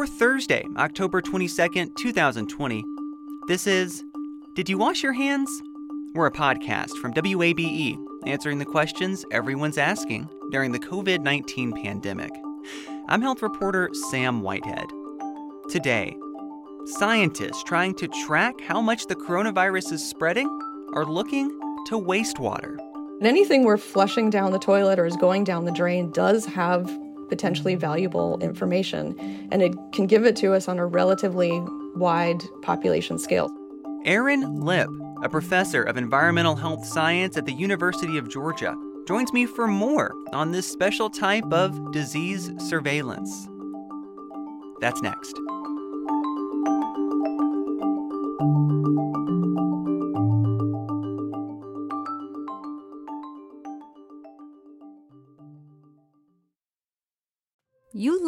for Thursday, October 22nd, 2020. This is Did You Wash Your Hands? We're a podcast from WABE answering the questions everyone's asking during the COVID 19 pandemic. I'm health reporter Sam Whitehead. Today, scientists trying to track how much the coronavirus is spreading are looking to wastewater. Anything we're flushing down the toilet or is going down the drain does have potentially valuable information, and it can give it to us on a relatively wide population scale. Erin Lipp, a professor of environmental health science at the University of Georgia, joins me for more on this special type of disease surveillance. That's next.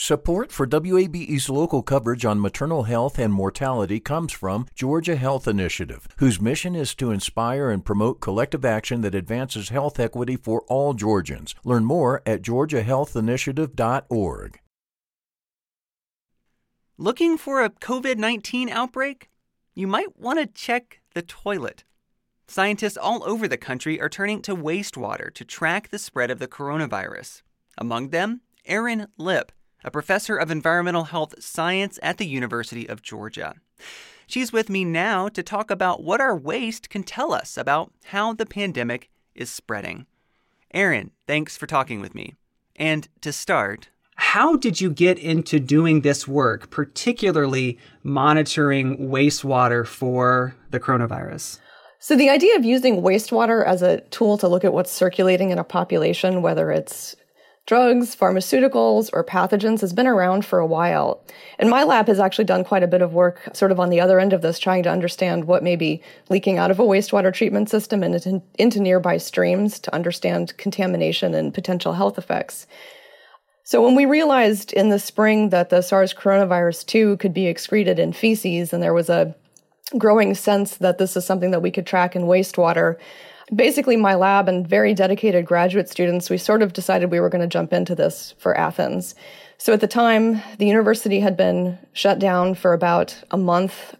Support for WABE's local coverage on maternal health and mortality comes from Georgia Health Initiative, whose mission is to inspire and promote collective action that advances health equity for all Georgians. Learn more at georgiahealthinitiative.org. Looking for a COVID 19 outbreak? You might want to check the toilet. Scientists all over the country are turning to wastewater to track the spread of the coronavirus. Among them, Erin Lipp a professor of environmental health science at the University of Georgia. She's with me now to talk about what our waste can tell us about how the pandemic is spreading. Erin, thanks for talking with me. And to start, how did you get into doing this work, particularly monitoring wastewater for the coronavirus? So, the idea of using wastewater as a tool to look at what's circulating in a population, whether it's drugs, pharmaceuticals, or pathogens has been around for a while. And my lab has actually done quite a bit of work sort of on the other end of this, trying to understand what may be leaking out of a wastewater treatment system and into nearby streams to understand contamination and potential health effects. So when we realized in the spring that the SARS coronavirus 2 could be excreted in feces and there was a growing sense that this is something that we could track in wastewater, basically my lab and very dedicated graduate students, we sort of decided we were going to jump into this for Athens. So at the time, the university had been shut down for about a month.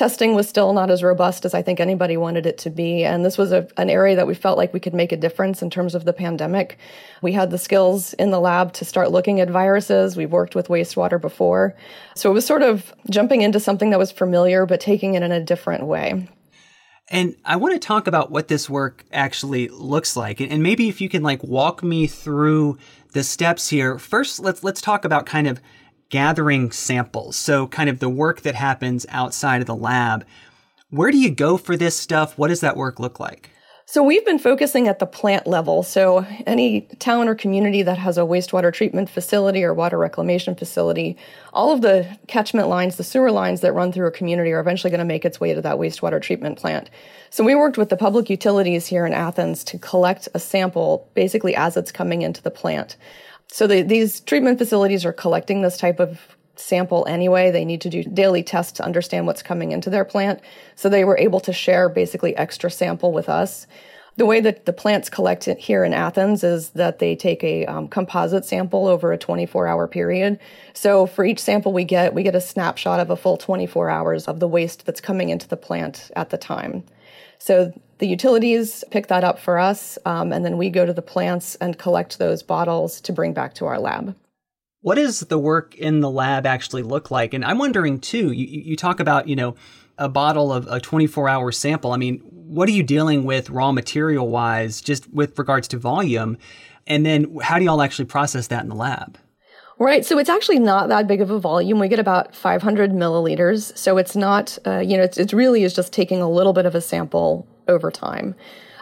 Testing was still not as robust as I think anybody wanted it to be. And this was a, an area that we felt like we could make a difference in terms of the pandemic. We had the skills in the lab to start looking at viruses. We've worked with wastewater before. So it was sort of jumping into something that was familiar, but taking it in a different way. And I want to talk about what this work actually looks like. And maybe if you can like walk me through the steps here. First, let's let's talk about kind of gathering samples. So kind of the work that happens outside of the lab. Where do you go for this stuff? What does that work look like? So we've been focusing at the plant level. So any town or community that has a wastewater treatment facility or water reclamation facility, all of the catchment lines, the sewer lines that run through a community are eventually going to make its way to that wastewater treatment plant. So we worked with the public utilities here in Athens to collect a sample basically as it's coming into the plant. So the, these treatment facilities are collecting this type of sample anyway. They need to do daily tests to understand what's coming into their plant. So they were able to share basically extra sample with us. The way that the plants collect it here in Athens is that they take a um, composite sample over a 24 hour period. So for each sample we get, we get a snapshot of a full 24 hours of the waste that's coming into the plant at the time. So the utilities pick that up for us, um, and then we go to the plants and collect those bottles to bring back to our lab. What does the work in the lab actually look like? And I'm wondering too, you, you talk about, you know, a bottle of a 24 hour sample. I mean, what are you dealing with raw material wise, just with regards to volume? And then how do y'all actually process that in the lab? Right. So it's actually not that big of a volume. We get about 500 milliliters. So it's not, uh, you know, it's, it really is just taking a little bit of a sample over time.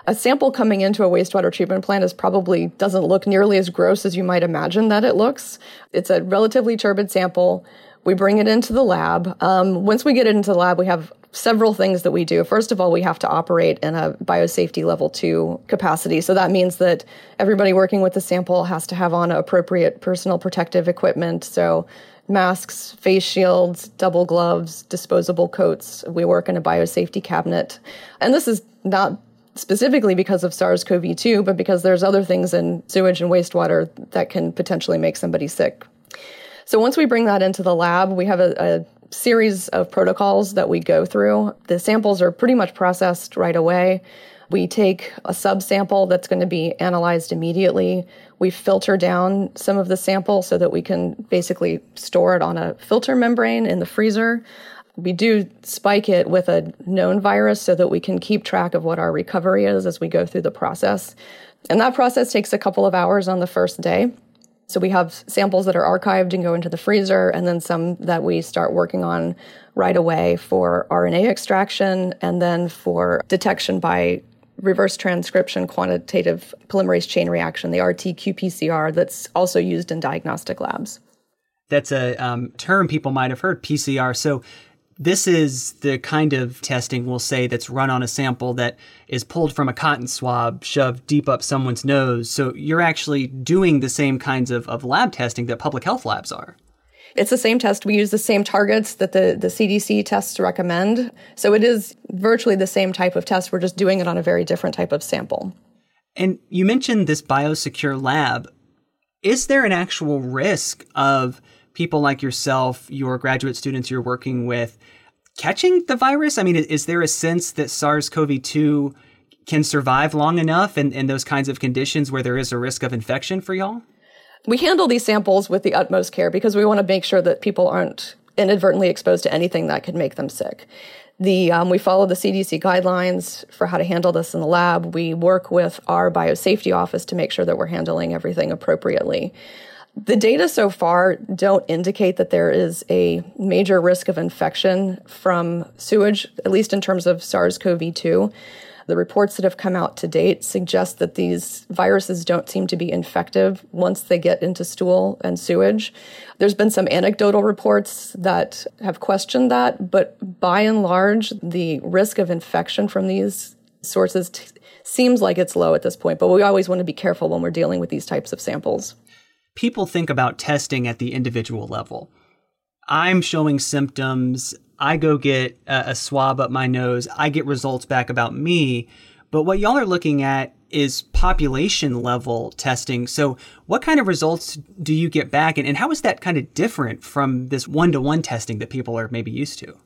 A sample coming into a wastewater treatment plant is probably doesn't look nearly as gross as you might imagine that it looks. It's a relatively turbid sample. We bring it into the lab. Um, once we get it into the lab, we have several things that we do. First of all, we have to operate in a biosafety level two capacity. So that means that everybody working with the sample has to have on appropriate personal protective equipment. So masks, face shields, double gloves, disposable coats. We work in a biosafety cabinet. And this is not specifically because of SARS CoV 2, but because there's other things in sewage and wastewater that can potentially make somebody sick. So once we bring that into the lab, we have a, a series of protocols that we go through. The samples are pretty much processed right away. We take a subsample that's going to be analyzed immediately. We filter down some of the sample so that we can basically store it on a filter membrane in the freezer. We do spike it with a known virus so that we can keep track of what our recovery is as we go through the process. And that process takes a couple of hours on the first day. So we have samples that are archived and go into the freezer, and then some that we start working on right away for RNA extraction and then for detection by reverse transcription quantitative polymerase chain reaction, the RT qPCR, that's also used in diagnostic labs. That's a um, term people might have heard, PCR. So this is the kind of testing we'll say that's run on a sample that is pulled from a cotton swab, shoved deep up someone's nose. So you're actually doing the same kinds of, of lab testing that public health labs are. It's the same test. We use the same targets that the, the CDC tests recommend. So it is virtually the same type of test. We're just doing it on a very different type of sample. And you mentioned this biosecure lab. Is there an actual risk of people like yourself, your graduate students you're working with, catching the virus? I mean, is there a sense that SARS CoV 2 can survive long enough in, in those kinds of conditions where there is a risk of infection for y'all? We handle these samples with the utmost care because we want to make sure that people aren't inadvertently exposed to anything that could make them sick. The, um, we follow the CDC guidelines for how to handle this in the lab. We work with our biosafety office to make sure that we're handling everything appropriately. The data so far don't indicate that there is a major risk of infection from sewage, at least in terms of SARS CoV 2. The reports that have come out to date suggest that these viruses don't seem to be infective once they get into stool and sewage. There's been some anecdotal reports that have questioned that, but by and large, the risk of infection from these sources t- seems like it's low at this point. But we always want to be careful when we're dealing with these types of samples people think about testing at the individual level. I'm showing symptoms. I go get a, a, swab up my nose. I get results back about me. But what y'all are looking at is population level testing. So, what kind of results do you get back? And, and how is that kind of different from this one to one testing that people are maybe used to?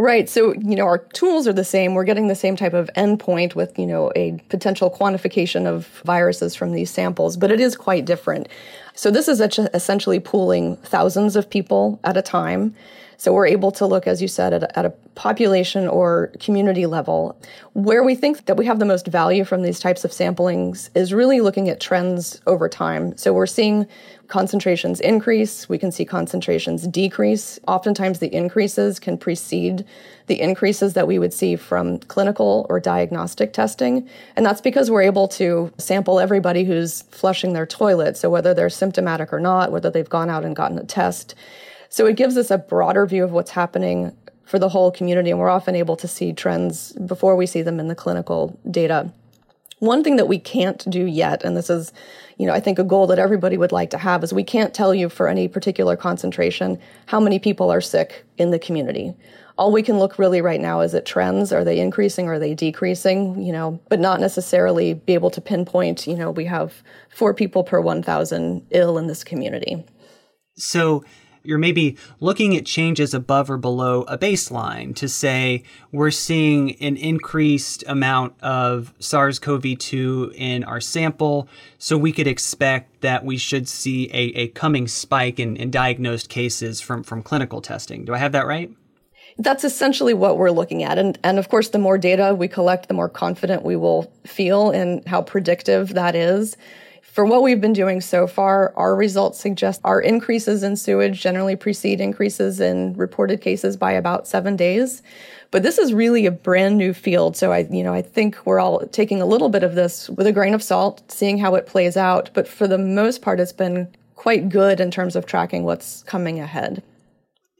Right. So, you know, our tools are the same. We're getting the same type of endpoint with, you know, a potential quantification of viruses from these samples, but it is quite different. So this is essentially pooling thousands of people at a time. So we're able to look, as you said, at a, at a, population or community level. Where we think that we have the most value from these types of samplings is really looking at trends over time. So we're seeing concentrations increase, we can see concentrations decrease. Oftentimes, the increases can precede the increases that we would see from clinical or diagnostic testing. And that's because we're able to sample everybody who's flushing their toilet. So, whether they're symptomatic or not, whether they've gone out and gotten a test. So, it gives us a broader view of what's happening for the whole community. And we're often able to see trends before we see them in the clinical data. One thing that we can't do yet, and this is, you know, I think a goal that everybody would like to have is we can't tell you for any particular concentration how many people are sick in the community. All we can look really right now is at trends. Are they increasing? Are they decreasing? You know, but not necessarily be able to pinpoint, you know, we have four people per 1,000 ill in this community. So, you're maybe looking at changes above or below a baseline to say we're seeing an increased amount of SARS CoV 2 in our sample, so we could expect that we should see a, a coming spike in, in diagnosed cases from, from clinical testing. Do I have that right? That's essentially what we're looking at. And, and of course, the more data we collect, the more confident we will feel in how predictive that is For what we've been doing so far, our results suggest our increases in sewage generally precede increases in reported cases by about seven days. But this is really a brand new field. So I, you know, I think we're all taking a little bit of this with a grain of salt, seeing how it plays out. But for the most part, it's been quite good in terms of tracking what's coming ahead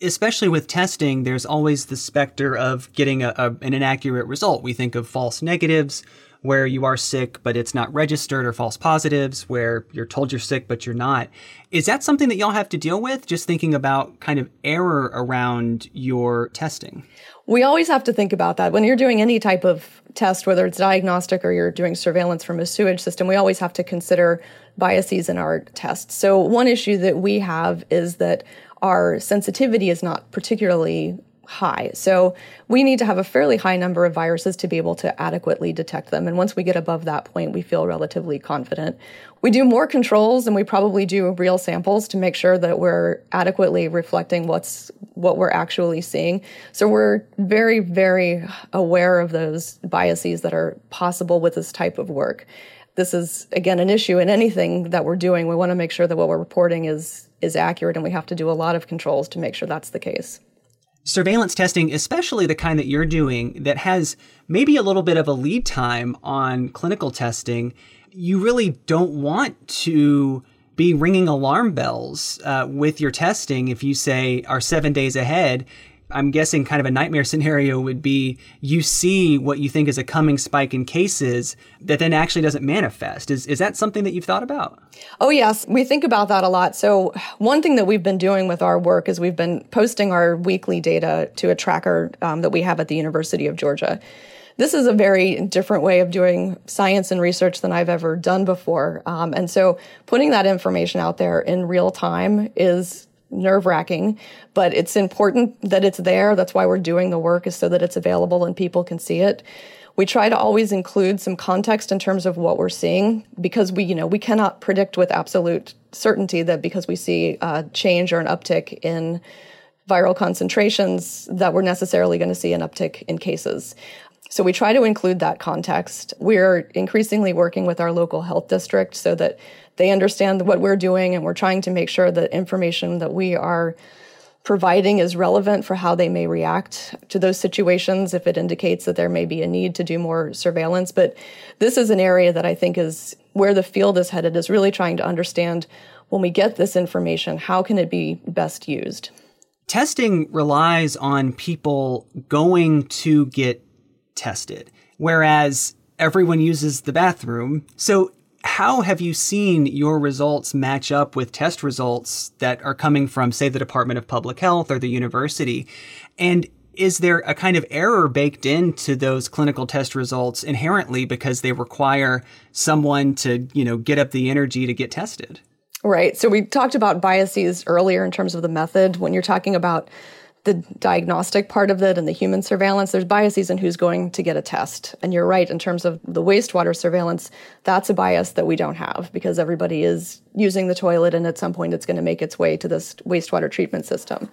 especially with testing, there's always the specter of getting a, a, an inaccurate result. We think of false negatives, where you are sick but it's not registered, or false positives, where you're told you're sick but you're not. Is that something that y'all have to deal with? Just thinking about kind of error around your testing. We always have to think about that. When you're doing any type of test, whether it's diagnostic or you're doing surveillance from a sewage system, we always have to consider biases in our tests. So, one issue that we have is that our sensitivity is not particularly high. So we need to have a fairly high number of viruses to be able to adequately detect them. And once we get above that point, we feel relatively confident. We do more controls and we probably do real samples to make sure that we're adequately reflecting what's what we're actually seeing. So we're very very aware of those biases that are possible with this type of work. This is again an issue in anything that we're doing. We want to make sure that what we're reporting is is accurate, and we have to do a lot of controls to make sure that's the case. Surveillance testing, especially the kind that you're doing, that has maybe a little bit of a lead time on clinical testing, you really don't want to be ringing alarm bells uh, with your testing if you say are seven days ahead I'm guessing kind of a nightmare scenario would be you see what you think is a coming spike in cases that then actually doesn't manifest. Is, is that something that you've thought about? Oh, yes. We think about that a lot. So, one thing that we've been doing with our work is we've been posting our weekly data to a tracker um, that we have at the University of Georgia. This is a very different way of doing science and research than I've ever done before. Um, and so, putting that information out there in real time is nerve wracking, but it's important that it's there. That's why we're doing the work is so that it's available and people can see it. We try to always include some context in terms of what we're seeing because we, you know, we cannot predict with absolute certainty that because we see a change or an uptick in viral concentrations that we're necessarily going to see an uptick in cases. So we try to include that context. We're increasingly working with our local health district so that they understand what we're doing and we're trying to make sure that information that we are providing is relevant for how they may react to those situations if it indicates that there may be a need to do more surveillance but this is an area that i think is where the field is headed is really trying to understand when we get this information how can it be best used testing relies on people going to get tested whereas everyone uses the bathroom so how have you seen your results match up with test results that are coming from, say, the Department of Public Health or the university? And is there a kind of error baked into those clinical test results inherently because they require someone to, you know, get up the energy to get tested? Right. So we talked about biases earlier in terms of the method. When you're talking about the diagnostic part of it and the human surveillance, there's biases in who's going to get a test. And you're right, in terms of the wastewater surveillance, that's a bias that we don't have because everybody is using the toilet and at some point it's going to make its way to this wastewater treatment system.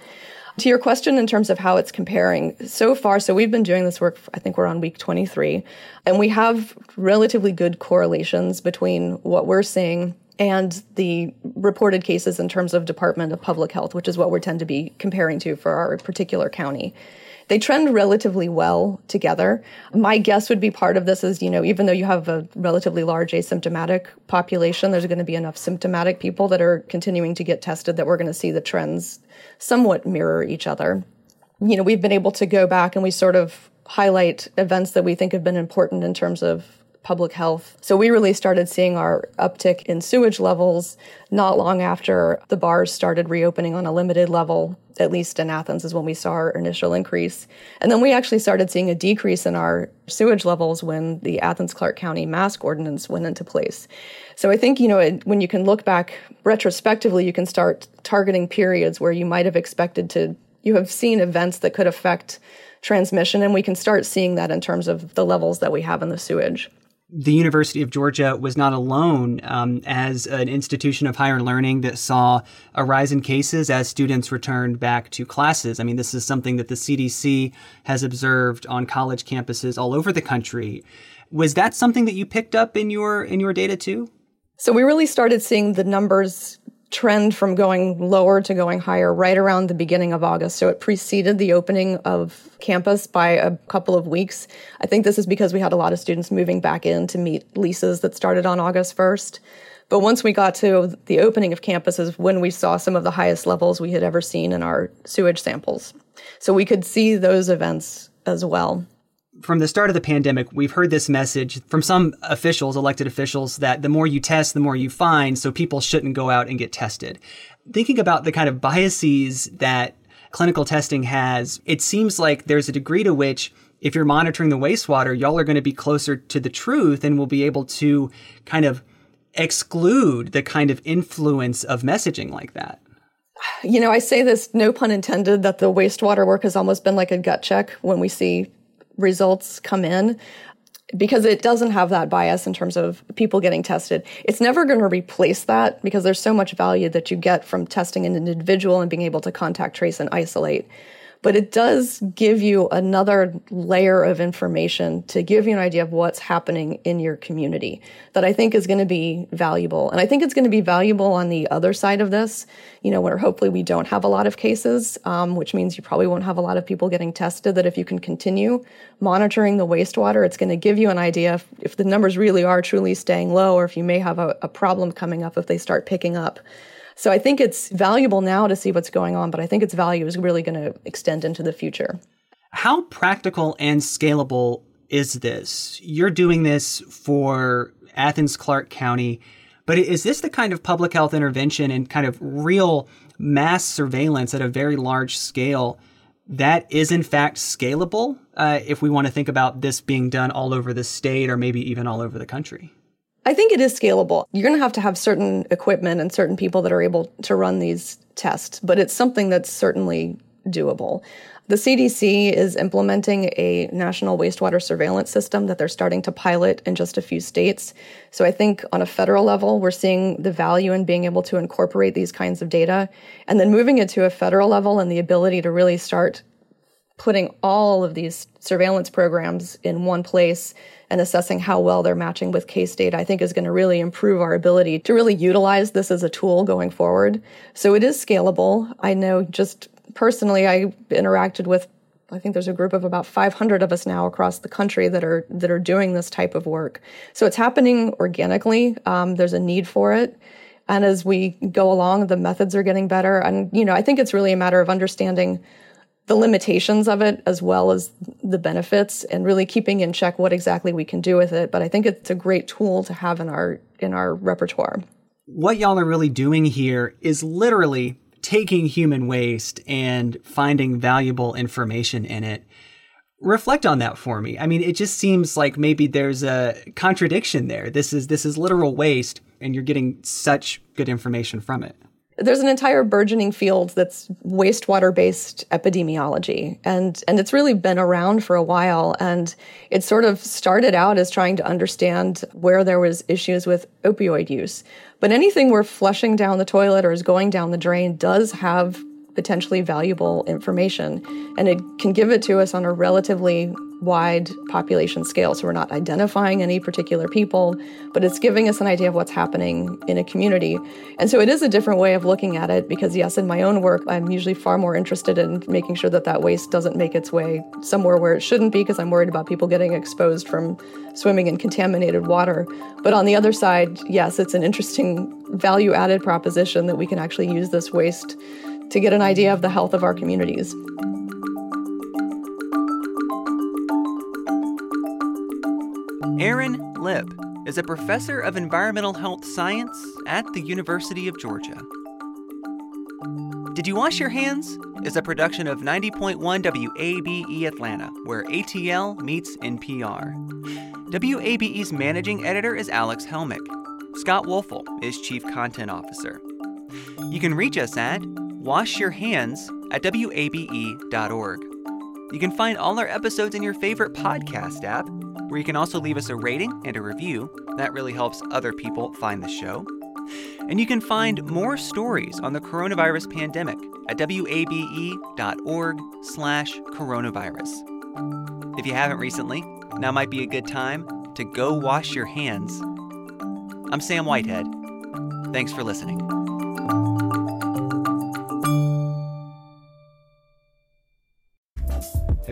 To your question in terms of how it's comparing, so far, so we've been doing this work, I think we're on week 23, and we have relatively good correlations between what we're seeing and the reported cases in terms of Department of Public Health, which is what we tend to be comparing to for our particular county. They trend relatively well together. My guess would be part of this is, you know, even though you have a relatively large asymptomatic population, there's going to be enough symptomatic people that are continuing to get tested that we're going to see the trends somewhat mirror each other. You know, we've been able to go back and we sort of highlight events that we think have been important in terms of public health. So we really started seeing our uptick in sewage levels not long after the bars started reopening on a limited level, at least in Athens is when we saw our initial increase. And then we actually started seeing a decrease in our sewage levels when the Athens Clarke County mask ordinance went into place. So I think, you know, when you can look back retrospectively, you can start targeting periods where you might have expected to, you have seen events that could affect transmission, and we can start seeing that in terms of the levels that we have in the sewage the University of Georgia was not alone um, as an institution of higher learning that saw a rise in cases as students returned back to classes. I mean, this is something that the CDC has observed on college campuses all over the country. Was that something that you picked up in your in your data too? So we really started seeing the numbers trend from going lower to going higher right around the beginning of August. So it preceded the opening of campus by a couple of weeks. I think this is because we had a lot of students moving back in to meet leases that started on August 1st. But once we got to the opening of campus is when we saw some of the highest levels we had ever seen in our sewage samples. So we could see those events as well from the start of the pandemic, we've heard this message from some officials, elected officials, that the more you test, the more you find, so people shouldn't go out and get tested. Thinking about the kind of biases that clinical testing has, it seems like there's a degree to which if you're monitoring the wastewater, y'all are going to be closer to the truth and will be able to kind of exclude the kind of influence of messaging like that. You know, I say this, no pun intended, that the wastewater work has almost been like a gut check when we see results come in because it doesn't have that bias in terms of people getting tested. It's never going to replace that because there's so much value that you get from testing an individual and being able to contact trace and isolate but it does give you another layer of information to give you an idea of what's happening in your community that I think is going to be valuable. And I think it's going to be valuable on the other side of this, you know, where hopefully we don't have a lot of cases, um, which means you probably won't have a lot of people getting tested. That if you can continue monitoring the wastewater, it's going to give you an idea if, if the numbers really are truly staying low or if you may have a, a problem coming up if they start picking up. So I think it's valuable now to see what's going on, but I think its value is really going to extend into the future. How practical and scalable is this? You're doing this for Athens Clarke County, but is this the kind of public health intervention and kind of real mass surveillance at a very large scale that is in fact scalable uh, if we want to think about this being done all over the state or maybe even all over the country? I think it is scalable. You're going to have to have certain equipment and certain people that are able to run these tests, but it's something that's certainly doable. The CDC is implementing a national wastewater surveillance system that they're starting to pilot in just a few states. So I think on a federal level, we're seeing the value in being able to incorporate these kinds of data and then moving it to a federal level and the ability to really start putting all of these surveillance programs in one place and assessing how well they're matching with case data, I think is going to really improve our ability to really utilize this as a tool going forward. So it is scalable. I know just personally, I interacted with I think there's a group of about 500 of us now across the country that are that are doing this type of work. So it's happening organically. Um, there's a need for it, and as we go along, the methods are getting better. And you know, I think it's really a matter of understanding the limitations of it as well as the benefits and really keeping in check what exactly we can do with it. But i think it's a great tool to have in our in our repertoire. What y'all are really doing here is literally taking human waste and finding valuable information in it. Reflect on that for me. I mean it just seems like maybe there's a contradiction there. This is this is literal waste and you're getting such good information from it there's an entire burgeoning field that's wastewater based epidemiology. And and it's really been around for a while. And it sort of started out as trying to understand where there was issues with opioid use. But anything we're flushing down the toilet or is going down the drain does have potentially valuable information. And it can give it to us on a relatively wide population scale. So we're not identifying any particular people, but it's giving us an idea of what's happening in a community. And so it is a different way of looking at it because, yes, in my own work, I'm usually far more interested in making sure that that waste doesn't make its way somewhere where it shouldn't be because I'm worried about people getting exposed from swimming in contaminated water. But on the other side, yes, it's an interesting value added proposition that we can actually use this waste to get an idea of the health of our communities. Erin Lipp is a professor of environmental health science at the University of Georgia. Did You Wash Your Hands? is a production of 90.1 WABE Atlanta, where ATL meets NPR. WABE's managing editor is Alex Helmick. Scott Woelfel is chief content officer. You can reach us at wash your hands at WABE.org. You can find all our episodes in your favorite podcast app, where you can also leave us a rating and a review. That really helps other people find the show. And you can find more stories on the coronavirus pandemic at wabe.org slash coronavirus. If you haven't recently, now might be a good time to go wash your hands. I'm Sam Whitehead. Thanks for listening.